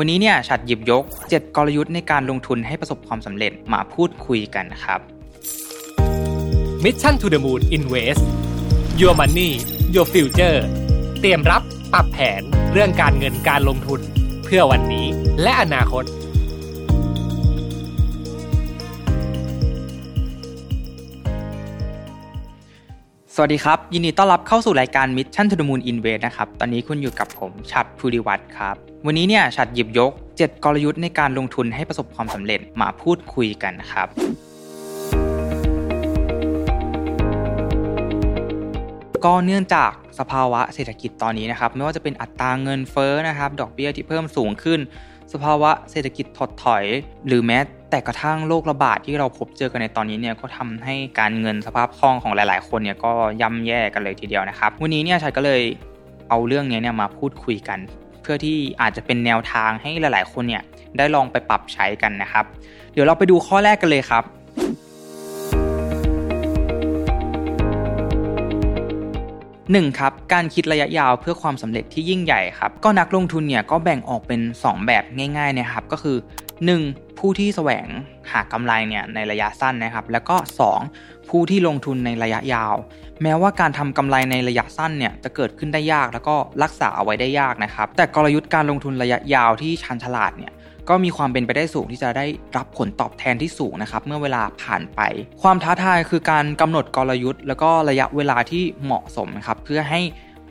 วันนี้เนี่ยฉัดหยิบยก 7 กลยุทธ์ในการลงทุนให้ประสบความสำเร็จมาพูดคุยกันครับ Mission to the Moon Invest Your Money Your Future เตรียมรับปรับแผนเรื่องการเงินการลงทุน เพื่อวันนี้และอนาคต สวัสดีครับ ยินดีต้อนรับเข้าสู่รายการ Mission to the Moon Invest นะครับ ตอนนี้คุณอยู่กับผมชัดภูริวัตรครับ วันนี้เนี่ยชัดหยิบยก 7 กลยุทธ์ในการลงทุนให้ประสบความสำเร็จมาพูดคุยกันนะครับ ก็เนื่องจากสภาวะเศรษฐกิจตอนนี้นะครับ ไม่ว่าจะเป็นอัตราเงินเฟ้อนะครับ ดอกเบี้ยที่เพิ่มสูงขึ้น สภาวะเศรษฐกิจถดถอย หรือแม้ แต่กระทั่งโรคระบาดที่เราพบเจอกันในตอนนี้เนี่ยก็ทำให้การเงินสภาพคล่องของหลาย ๆ คนเนี่ยก็ย่ำแย่กันเลยทีเดียวนะครับ วันนี้เนี่ยชัยก็เลยเอาเรื่องนี้เนี่ยมาพูดคุยกัน เพื่อที่อาจจะเป็นแนวทางให้หลาย ๆ คนเนี่ยได้ลองไปปรับใช้กันนะครับ เดี๋ยวเราไปดูข้อแรกกันเลยครับ 1 ครับการคิดระยะยาวเพื่อความสำเร็จที่ยิ่งใหญ่ครับก็นักลงทุนเนี่ยก็แบ่งออกเป็น 2 แบบง่ายๆนะครับก็คือ 1. ผู้ที่แสวงหากำไรเนี่ยในระยะสั้นนะครับ แล้วก็ 2. ผู้ที่ลงทุนในระยะยาว แม้ว่าการทำกำไรในระยะสั้นเนี่ยจะเกิดขึ้นได้ยากแล้วก็รักษาเอาไว้ได้ยากนะครับ แต่กลยุทธ์การลงทุนระยะยาวที่ชันฉลาดเนี่ยก็มีความเป็นไปได้สูงที่จะได้รับผลตอบแทนที่สูงนะครับ เมื่อเวลาผ่านไป ความท้าทายคือการกำหนดกลยุทธ์ แล้วก็ระยะเวลาที่เหมาะสมนะครับเพื่อให้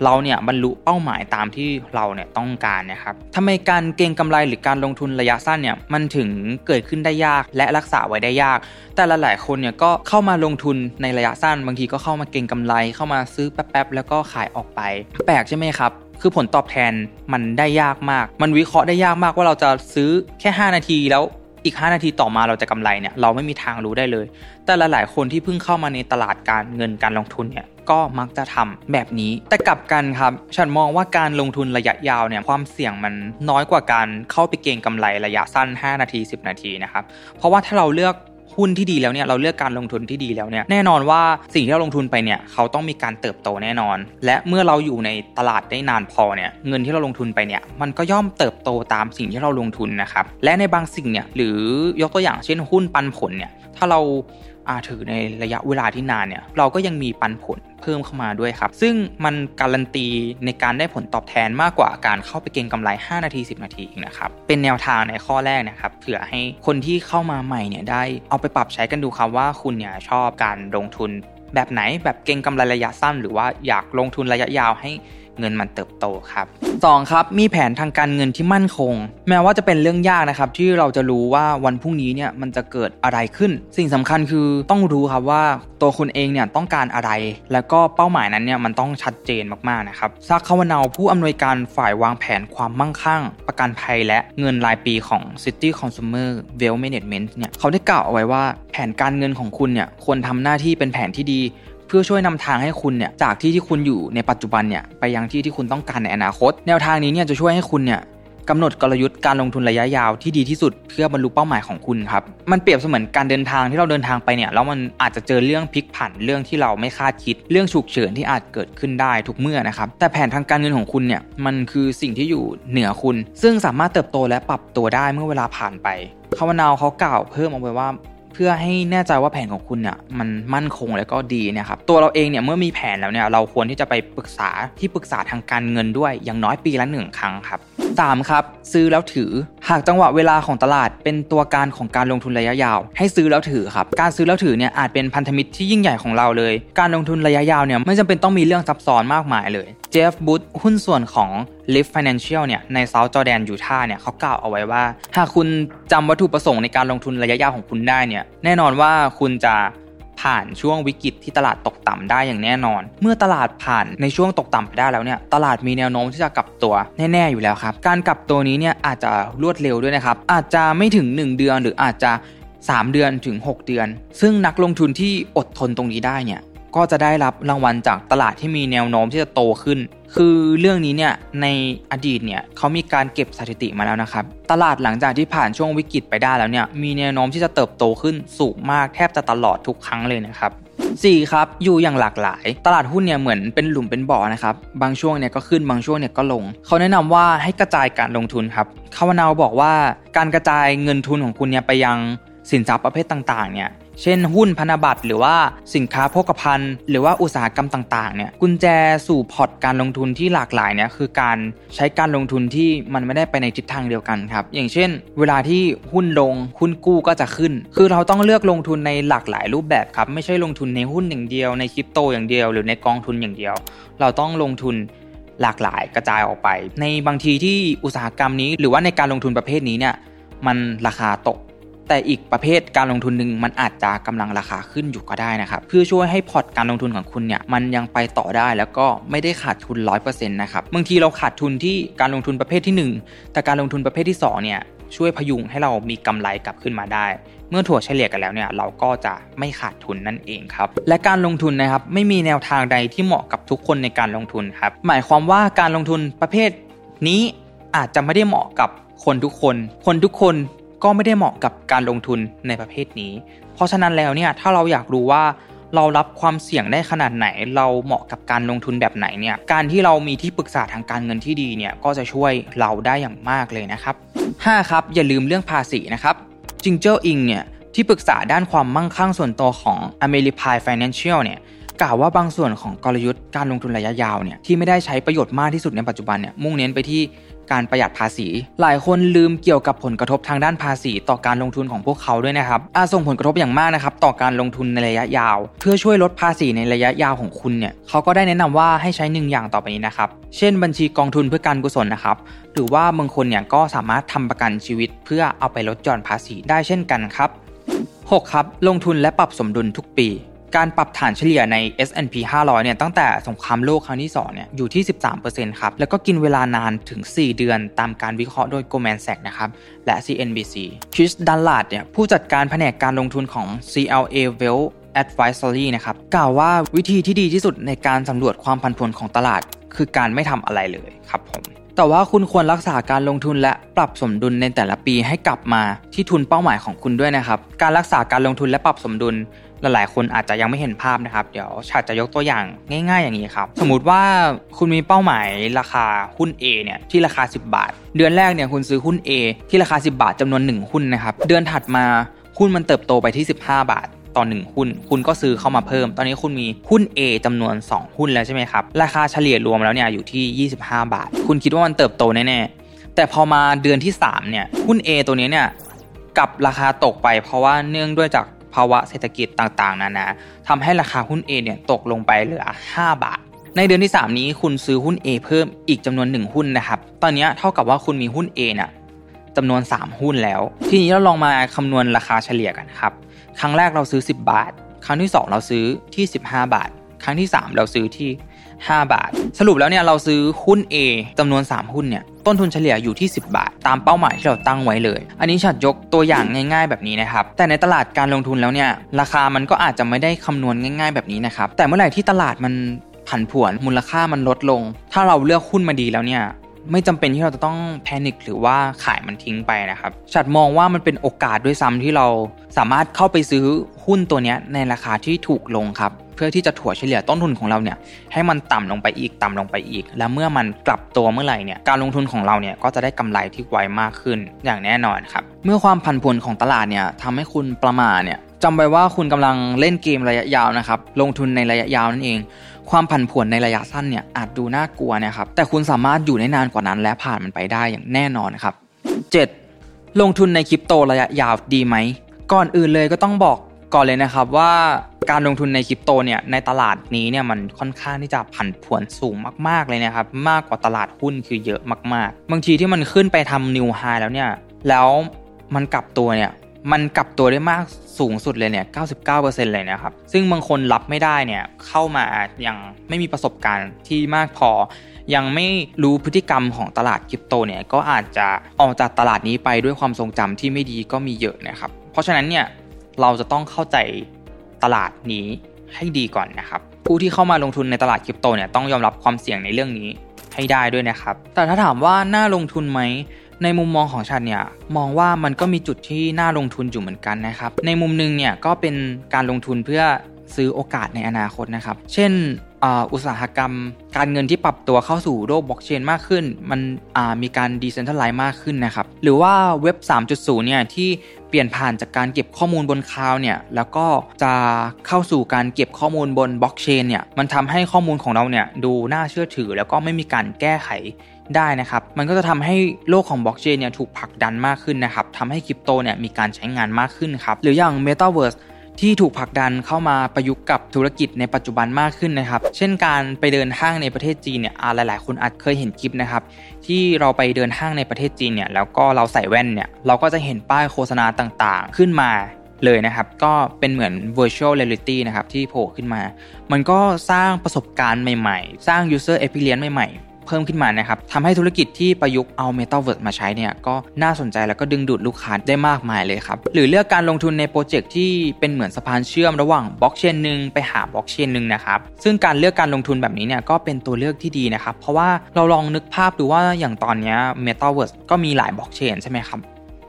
เราเนี่ยบรรลุเป้าหมายตามที่เราเนี่ยต้องการนะครับทำไมการเก็งกำไรหรือการลงทุนระยะสั้นเนี่ยมันถึงเกิดขึ้นได้ยากและรักษาไว้ได้ยาก แต่ละหลายคนเนี่ยก็เข้ามาลงทุนในระยะสั้น บางทีก็เข้ามาเก็งกำไร เข้ามาซื้อแป๊บๆแล้วก็ขายออกไป แปลกใช่ไหมครับคือผลตอบแทนมันได้ยากมาก มันวิเคราะห์ได้ยากมากว่าเราจะซื้อแค่ 5 นาทีแล้ว อีก 5 นาทีต่อมาเราจะกำไรเนี่ยเราไม่มีทางรู้ได้เลย แต่หลายๆ คนที่เพิ่งเข้ามาในตลาดการเงินการลงทุนเนี่ยก็มักจะทำแบบนี้ แต่กลับกันครับ ฉันมองว่าการลงทุนระยะยาวเนี่ยความเสี่ยงมันน้อยกว่าการเข้าไปเก็งกำไรระยะสั้น 5 นาที 10 นาทีนะครับเพราะว่าถ้าเราเลือก หุ้นที่ดีแล้วเนี่ยเราเลือกการลงทุนที่ดีแล้วเนี่ยแน่นอนว่าสิ่งที่เราลงทุนไปเนี่ยเขาต้องมีการเติบโตแน่นอน และเมื่อเราอยู่ในตลาดได้นานพอเนี่ยเงินที่เราลงทุนไปเนี่ยมันก็ย่อมเติบโตตามสิ่งที่เราลงทุนนะครับและในบางสิ่งเนี่ยหรือยกตัวอย่างเช่นหุ้นปันผลเนี่ยถ้าเราอา ถือในระยะเวลาที่นานเนี่ยเราก็ยังมีปันผลเพิ่มเข้ามาด้วยครับ ซึ่งมันการันตีในการได้ผลตอบแทนมากกว่าการเข้าไปเก็งกำไร 5 นาที 10 นาทีอีกนะครับ เป็นแนวทางในข้อแรกนะครับเผื่อให้คนที่เข้ามาใหม่เนี่ยได้เอาไปปรับใช้กันดูครับว่าคุณเนี่ยชอบการลงทุนแบบไหนแบบเก็งกำไรระยะสั้น หรือว่าอยากลงทุนระยะยาวให้ เงินมันเติบโตครับ 2. ครับมีแผนทางการเงินที่มั่นคง แม้ว่าจะเป็นเรื่องยากนะครับที่เราจะรู้ว่าวันพรุ่งนี้เนี่ยมันจะเกิดอะไรขึ้น สิ่งสำคัญคือต้องรู้ครับว่าตัวคุณเองเนี่ยต้องการอะไร แล้วก็เป้าหมายนั้นเนี่ยมันต้องชัดเจนมากๆนะครับซักคาวนาผู้อำนวยการฝ่ายวางแผนความมั่งคั่ง ประกันภัยและเงินรายปีของ City Consumer Wealth Management เนี่ยเขาได้กล่าวเอาไว้ว่าแผนการเงินของคุณเนี่ยควรทำหน้าที่เป็นแผนที่ดี เพื่อช่วยนำทางให้คุณเนี่ยจากที่ที่คุณอยู่ในปัจจุบันเนี่ยไปยังที่ที่คุณต้องการในอนาคต แนวทางนี้เนี่ยจะช่วยให้คุณเนี่ยกำหนดกลยุทธ์การลงทุนระยะยาวที่ดีที่สุดเพื่อบรรลุเป้าหมายของคุณครับ มันเปรียบเสมือนการเดินทางที่เราเดินทางไปเนี่ยแล้วมันอาจจะเจอเรื่องพลิกผันเรื่องที่เราไม่คาดคิด เรื่องฉุกเฉินที่อาจเกิดขึ้นได้ทุกเมื่อนะครับ แต่แผนทางการเงินของคุณเนี่ยมันคือสิ่งที่อยู่เหนือคุณ ซึ่งสามารถเติบโตและปรับตัวได้เมื่อเวลาผ่านไปคาวนาวเขากล่าวเพิ่มเอาไว้ว่า พื่อให้แน่ใจว่าแผนของคุณเนี่ยมันมั่นคงและก็ดีนะครับตัวเราเองเนี่ยเมื่อมีแผนแล้วเนี่ยเราควรที่จะไปปรึกษาที่ปรึกษาทางการเงินด้วยอย่างน้อยปีละหนึ่งครั้งครับ 3. ครับซื้อแล้วถือ หากจังหวะเวลาของตลาดเป็นตัวการของการลงทุนระยะยาว ให้ซื้อแล้วถือครับ การซื้อแล้วถือเนี่ยอาจเป็นพันธมิตรที่ยิ่งใหญ่ของเราเลย การลงทุนระยะยาวเนี่ยไม่จำเป็นต้องมีเรื่องซับซ้อนมากมายเลยเจฟบูธหุ้นส่วนของ Lift Financial เนี่ยในเซาท์จอร์แดนยูทาห์เนี่ยเขากล่าวเอาไว้ว่า หากคุณจำวัตถุประสงค์ในการลงทุนระยะยาวของคุณได้เนี่ยแน่นอนว่าคุณจะ ผ่านช่วงวิกฤตที่ตลาดตกต่ำได้อย่างแน่นอน เมื่อตลาดผ่านในช่วงตกต่ำไปได้แล้วเนี่ยตลาดมีแนวโน้มที่จะกลับตัวแน่ๆอยู่แล้วครับ การกลับตัวนี้เนี่ยอาจจะรวดเร็วด้วยนะครับ อาจจะไม่ถึง 1 เดือนหรืออาจจะ 3 เดือนถึง 6 เดือน ซึ่งนักลงทุนที่อดทนตรงนี้ได้เนี่ย ก็จะได้รับรางวัลจากตลาดที่มีแนวโน้มที่จะโตขึ้น คือเรื่องนี้เนี่ยในอดีตเนี่ยเขามีการเก็บสถิติมาแล้วนะครับ ตลาดหลังจากที่ผ่านช่วงวิกฤตไปได้แล้วเนี่ยมีแนวโน้มที่จะเติบโตขึ้นสูงมากแทบจะตลอดทุกครั้งเลยนะครับ 4 ครับ อยู่อย่างหลากหลาย ตลาดหุ้นเนี่ยเหมือนเป็นหลุมเป็นบ่อนะครับ บางช่วงเนี่ยก็ขึ้นบางช่วงเนี่ยก็ลง เขาแนะนำว่าให้กระจายการลงทุนครับคาวานาวบอกว่าการกระจายเงินทุนของคุณเนี่ยไปยังสินทรัพย์ประเภทต่างๆเนี่ย เช่นหุ้นพันธบัตรหรือว่าสินค้าโภคภัณฑ์ หรือว่าอุตสาหกรรมต่างๆเนี่ยกุญแจสู่พอร์ตการลงทุนที่หลากหลายเนี่ยคือการใช้การลงทุนที่มันไม่ได้ไปในทิศทางเดียวกันครับอย่างเช่น เวลาที่หุ้นลงหุ้นกู้ก็จะขึ้น คือเราต้องเลือกลงทุนในหลากหลายรูปแบบครับไม่ใช่ลงทุนในหุ้นอย่างเดียวในคริปโตอย่างเดียว หรือในกองทุนอย่างเดียว เราต้องลงทุนหลากหลายกระจายออกไป ในบางทีที่อุตสาหกรรมนี้ หรือว่าในการลงทุนประเภทนี้เนี่ยมันราคาตก แต่อีกประเภทการลงทุนหนึ่งมันอาจจะกำลังราคาขึ้นอยู่ก็ได้นะครับเพื่อช่วยให้พอร์ตการลงทุนของคุณเนี่ยมันยังไปต่อได้แล้วก็ไม่ได้ขาดทุน 100%นะครับบางทีเราขาดทุนที่การลงทุนประเภทที่ 1 แต่การลงทุนประเภทที่2เนี่ยช่วยพยุงให้เรามีกำไรกลับขึ้นมาได้ เมื่อถั่วเฉลี่ยกันแล้วเนี่ยเราก็จะไม่ขาดทุนนั่นเองครับ และการลงทุนนะครับไม่มีแนวทางใดที่เหมาะกับทุกคนในการลงทุนครับ หมายความว่าการลงทุนประเภทนี้อาจจะไม่ได้เหมาะกับคนทุกคน คนทุกคน ก็ไม่ได้เหมาะกับการลงทุนในประเภทนี้ เพราะฉะนั้นแล้วเนี่ยถ้าเราอยากรู้ว่าเรารับความเสี่ยงได้ขนาดไหน เราเหมาะกับการลงทุนแบบไหนเนี่ย การที่เรามีที่ปรึกษาทางการเงินที่ดีเนี่ยก็จะช่วยเราได้อย่างมากเลยนะครับ 5. ครับ อย่าลืมเรื่องภาษีนะครับจิงเจอร์อิงเนี่ยที่ปรึกษาด้านความมั่งคั่งส่วนตัวของ a m e r i p i Financial เนี่ยกล่าวว่าบางส่วนของกลยุทธ์การลงทุนระยะยาวเนี่ยที่ไม่ได้ใช้ประโยชน์มากที่สุดในปัจจุบันเนี่ยมุ่งเน้นไปที่ การประหยัดภาษี หลายคนลืมเกี่ยวกับผลกระทบทางด้านภาษีต่อการลงทุนของพวกเขาด้วยนะครับอาจส่งผลกระทบอย่างมากนะครับต่อการลงทุนในระยะยาว เพื่อช่วยลดภาษีในระยะยาวของคุณเนี่ยเขาก็ได้แนะนำว่าให้ใช้หนึ่งอย่างต่อไปนี้นะครับเช่นบัญชีกองทุนเพื่อการกุศลนะครับหรือว่าบางคนเนี่ยก็สามารถทำประกันชีวิต เพื่อเอาไปลดหย่อนภาษีได้เช่นกันครับ 6. ครับลงทุนและปรับสมดุลทุกปี การปรับฐานเฉลี่ยใน S&P 500 เนี่ยตั้งแต่สงครามโลกครั้งที่ 2 เนี่ยอยู่ที่ 13%ครับ แล้วก็กินเวลานานถึง 4 เดือนตามการวิเคราะห์โดย Goldman Sachs นะครับ และ CNBC คริสดันลาดเนี่ยผู้จัดการแผนกการลงทุนของ CLA Wealth Advisory นะครับกล่าวว่าวิธีที่ดีที่สุดในการสำรวจความผันผวนของตลาด คือการไม่ทำอะไรเลยครับผม แต่ว่าคุณควรรักษาการลงทุนและปรับสมดุลในแต่ละปีให้กลับมาที่ทุนเป้าหมายของคุณด้วยนะครับ การรักษาการลงทุนและปรับสมดุลหลายๆ คนอาจจะยังไม่เห็นภาพนะครับ เดี๋ยวชาจะยกตัวอย่างง่าย ๆ อย่างนี้ครับ สมมติว่าคุณมีเป้าหมายราคาหุ้น A เนี่ยที่ราคา 10 บาท เดือนแรกเนี่ยคุณซื้อหุ้น A ที่ราคา 10 บาทจำนวน 1 หุ้นนะครับ เดือนถัดมาหุ้นมันเติบโตไปที่ 15 บาท ต่อ 1 หุ้น คุณก็ซื้อเข้ามาเพิ่ม ตอนนี้คุณมีหุ้น A จำนวน 2 หุ้นแล้วใช่ไหมครับ ราคาเฉลี่ยรวมแล้วเนี่ยอยู่ที่ 25 บาท คุณคิดว่ามันเติบโตแน่ๆ แต่พอมาเดือนที่ 3 เนี่ย หุ้น A ตัวนี้เนี่ยกับราคาตกไป เพราะว่าเนื่องด้วยจากภาวะเศรษฐกิจต่างๆ นานาทำให้ราคาหุ้น A เนี่ยตกลงไปเหลือ 5 บาท ในเดือนที่ 3 นี้คุณซื้อหุ้น A เพิ่มอีกจำนวน 1 หุ้นนะครับ ตอนนี้เท่ากับว่าคุณมีหุ้น A เนี่ยจำนวน 3 หุ้นแล้ว ทีนี้เราลองมาคำนวณราคาเฉลี่ยกันครับ ครั้งแรกเราซื้อ 10 บาท ครั้งที่ 2 เราซื้อที่ 15 บาท ครั้งที่ 3 เราซื้อที่ 5 บาท สรุปแล้วเนี่ยเราซื้อหุ้น A จำนวน 3 หุ้นเนี่ยต้นทุนเฉลี่ยอยู่ที่ 10 บาท ตามเป้าหมายที่เราตั้งไว้เลย อันนี้ฉัดยกตัวอย่างง่ายๆแบบนี้นะครับ แต่ในตลาดการลงทุนแล้วเนี่ยราคามันก็อาจจะไม่ได้คำนวณง่าย ๆแบบนี้นะครับแต่เมื่อไหร่ที่ตลาดมันผันผวนมูลค่ามันลดลง ถ้าเราเลือกหุ้นมาดีแล้วเนี่ย ไม่จำเป็นที่เราจะต้องแพนิคหรือว่าขายมันทิ้งไปนะครับฉัดมองว่ามันเป็นโอกาสด้วยซ้ำที่เราสามารถเข้าไปซื้อหุ้นตัวนี้ในราคาที่ถูกลงครับ เพื่อที่จะถั่วเฉลี่ยต้นทุนของเราเนี่ยให้มันต่ำลงไปอีกต่ำลงไปอีก และเมื่อมันกลับตัวเมื่อไหร่เนี่ยการลงทุนของเราเนี่ยก็จะได้กำไรที่ไวมากขึ้นอย่างแน่นอนครับเมื่อความผันผวนของตลาดเนี่ยทำให้คุณประมาทเนี่ย จำไว้ว่าคุณกำลังเล่นเกมระยะยาวนะครับ ลงทุนในระยะยาวนั่นเอง ความผันผวนในระยะสั้นเนี่ยอาจดูน่ากลัวนะครับ แต่คุณสามารถอยู่ได้นานกว่านั้น และผ่านมันไปได้อย่างแน่นอนครับ 7. ลงทุนในคริปโตระยะยาวดีไหม ก่อนอื่นเลยก็ต้องบอกก่อนเลยนะครับว่าการลงทุนในคริปโตเนี่ยในตลาดนี้เนี่ยมันค่อนข้างที่จะผันผวนสูงมาก ๆเลยนะครับ มากกว่าตลาดหุ้นคือเยอะมาก ๆ บางทีที่มันขึ้นไปทำนิวไฮแล้วเนี่ยแล้วมันกลับตัวเนี่ย มันกลับตัวได้มากสูงสุดเลยเนี่ย 99%เลยนะครับ ซึ่งบางคนรับไม่ได้เนี่ย เข้ามายังไม่มีประสบการณ์ที่มากพอ ยังไม่รู้พฤติกรรมของตลาดคริปโตเนี่ย ก็อาจจะออกจากตลาดนี้ไปด้วยความทรงจำที่ไม่ดีก็มีเยอะนะครับ เพราะฉะนั้นเนี่ย เราจะต้องเข้าใจตลาดนี้ให้ดีก่อนนะครับ ผู้ที่เข้ามาลงทุนในตลาดคริปโตเนี่ย ต้องยอมรับความเสี่ยงในเรื่องนี้ให้ได้ด้วยนะครับ แต่ถ้าถามว่าน่าลงทุนไหม ในมุมมองของฉันเนี่ยมองว่ามันก็มีจุดที่น่าลงทุนอยู่เหมือนกันนะครับ ในมุมนึงเนี่ยก็เป็นการลงทุนเพื่อซื้อโอกาสในอนาคตนะครับ เช่นอุตสาหกรรม การเงินที่ปรับตัวเข้าสู่โลกบล็อกเชนมากขึ้น มันมีการดีเซนทัลไลซ์มากขึ้นนะครับ หรือว่าเว็บ 3.0 เนี่ยที่เปลี่ยนผ่านจากการเก็บข้อมูลบนคลาวด์เนี่ยแล้วก็จะเข้าสู่การเก็บข้อมูลบนบล็อกเชนเนี่ยมันทำให้ข้อมูลของเราเนี่ยดูน่าเชื่อถือ แล้วก็ไม่มีการแก้ไข ได้นะครับ มันก็จะทำให้โลกของบล็อกเชนเนี่ยถูกผลักดันมากขึ้นนะครับทำให้คริปโตเนี่ยมีการใช้งานมากขึ้นครับ หรืออย่าง Metaverse ที่ถูกผลักดันเข้ามาประยุกต์กับธุรกิจในปัจจุบันมากขึ้นนะครับ เช่นการไปเดินห้างในประเทศจีนเนี่ยหลาย ๆ คนอาจเคยเห็นคลิปนะครับ ที่เราไปเดินห้างในประเทศจีนเนี่ย แล้วก็เราใส่แว่นเนี่ย เราก็จะเห็นป้ายโฆษณาต่าง ๆ ขึ้นมาเลยนะครับ ก็เป็นเหมือน virtual reality นะครับ ที่โผล่ขึ้นมา มันก็สร้างประสบการณ์ใหม่ ๆ สร้าง user experience ใหม่ ๆ เพิ่มขึ้นมานะครับทำให้ธุรกิจที่ประยุกต์เอา Metaverse มาใช้เนี่ยก็น่าสนใจแล้วก็ดึงดูดลูกค้าได้มากมายเลยครับหรือเลือกการลงทุนในโปรเจกต์ที่เป็นเหมือนสะพานเชื่อมระหว่างบล็อกเชนหนึ่งไปหาบล็อกเชนหนึ่งนะครับซึ่งการเลือกการลงทุนแบบนี้เนี่ยก็เป็นตัวเลือกที่ดีนะครับเพราะว่าเราลองนึกภาพดูว่าอย่างตอนนี้ Metaverse ก็มีหลายบล็อกเชนใช่ไหมครับ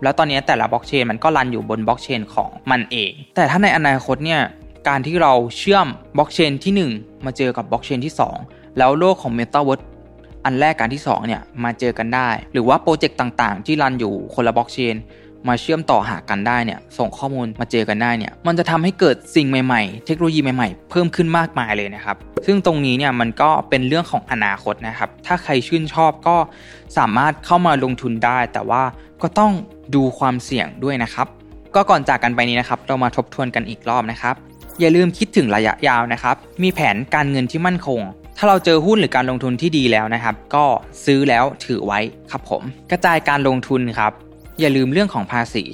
แล้วตอนนี้แต่ละบล็อกเชนมันก็รันอยู่บนบล็อกเชนของมันเอง แต่ถ้าในอนาคตเนี่ยการที่เราเชื่อมบล็อกเชนที่ 1 มาเจอกับบล็อกเชนที่ 2 แล้วโลกของ Metaverse อันแรกกับที่2เนี่ยมาเจอกันได้ หรือว่าโปรเจกต์ต่างๆ ที่รันอยู่คนละบล็อกเชนมาเชื่อมต่อหากันได้เนี่ยส่งข้อมูลมาเจอกันได้เนี่ยมันจะทำให้เกิดสิ่งใหม่ๆ เทคโนโลยีใหม่ๆ เพิ่มขึ้นมากมายเลยนะครับ ซึ่งตรงนี้เนี่ยมันก็เป็นเรื่องของอนาคตนะครับ ถ้าใครชื่นชอบก็สามารถเข้ามาลงทุนได้ แต่ว่าก็ต้องดูความเสี่ยงด้วยนะครับ ก็ก่อนจากกันไปนี้นะครับ เรามาทบทวนกันอีกรอบนะครับ อย่าลืมคิดถึงระยะยาวนะครับ มีแผนการเงินที่มั่นคง ถ้าเราเจอหุ้นหรือการลงทุนที่ดีแล้วนะครับ ก็ซื้อแล้วถือไว้ครับผม กระจายการลงทุนครับ อย่าลืมเรื่องของภาษี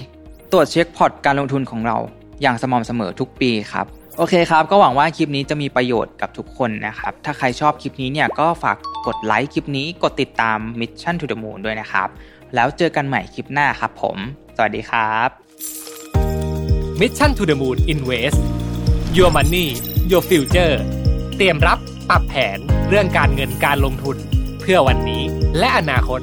ตรวจเช็คพอร์ตการลงทุนของเราอย่างสม่ำเสมอทุกปีครับโอเคครับ ก็หวังว่าคลิปนี้จะมีประโยชน์กับทุกคนนะครับ ถ้าใครชอบคลิปนี้เนี่ยก็ฝากกดไลค์คลิปนี้ กดติดตาม Mission to the Moon ด้วยนะครับ แล้วเจอกันใหม่คลิปหน้าครับผม สวัสดีครับ Mission to the Moon Invest Your Money Your Future เตรียมรับ ปรับแผนเรื่องการเงินการลงทุนเพื่อวันนี้และอนาคต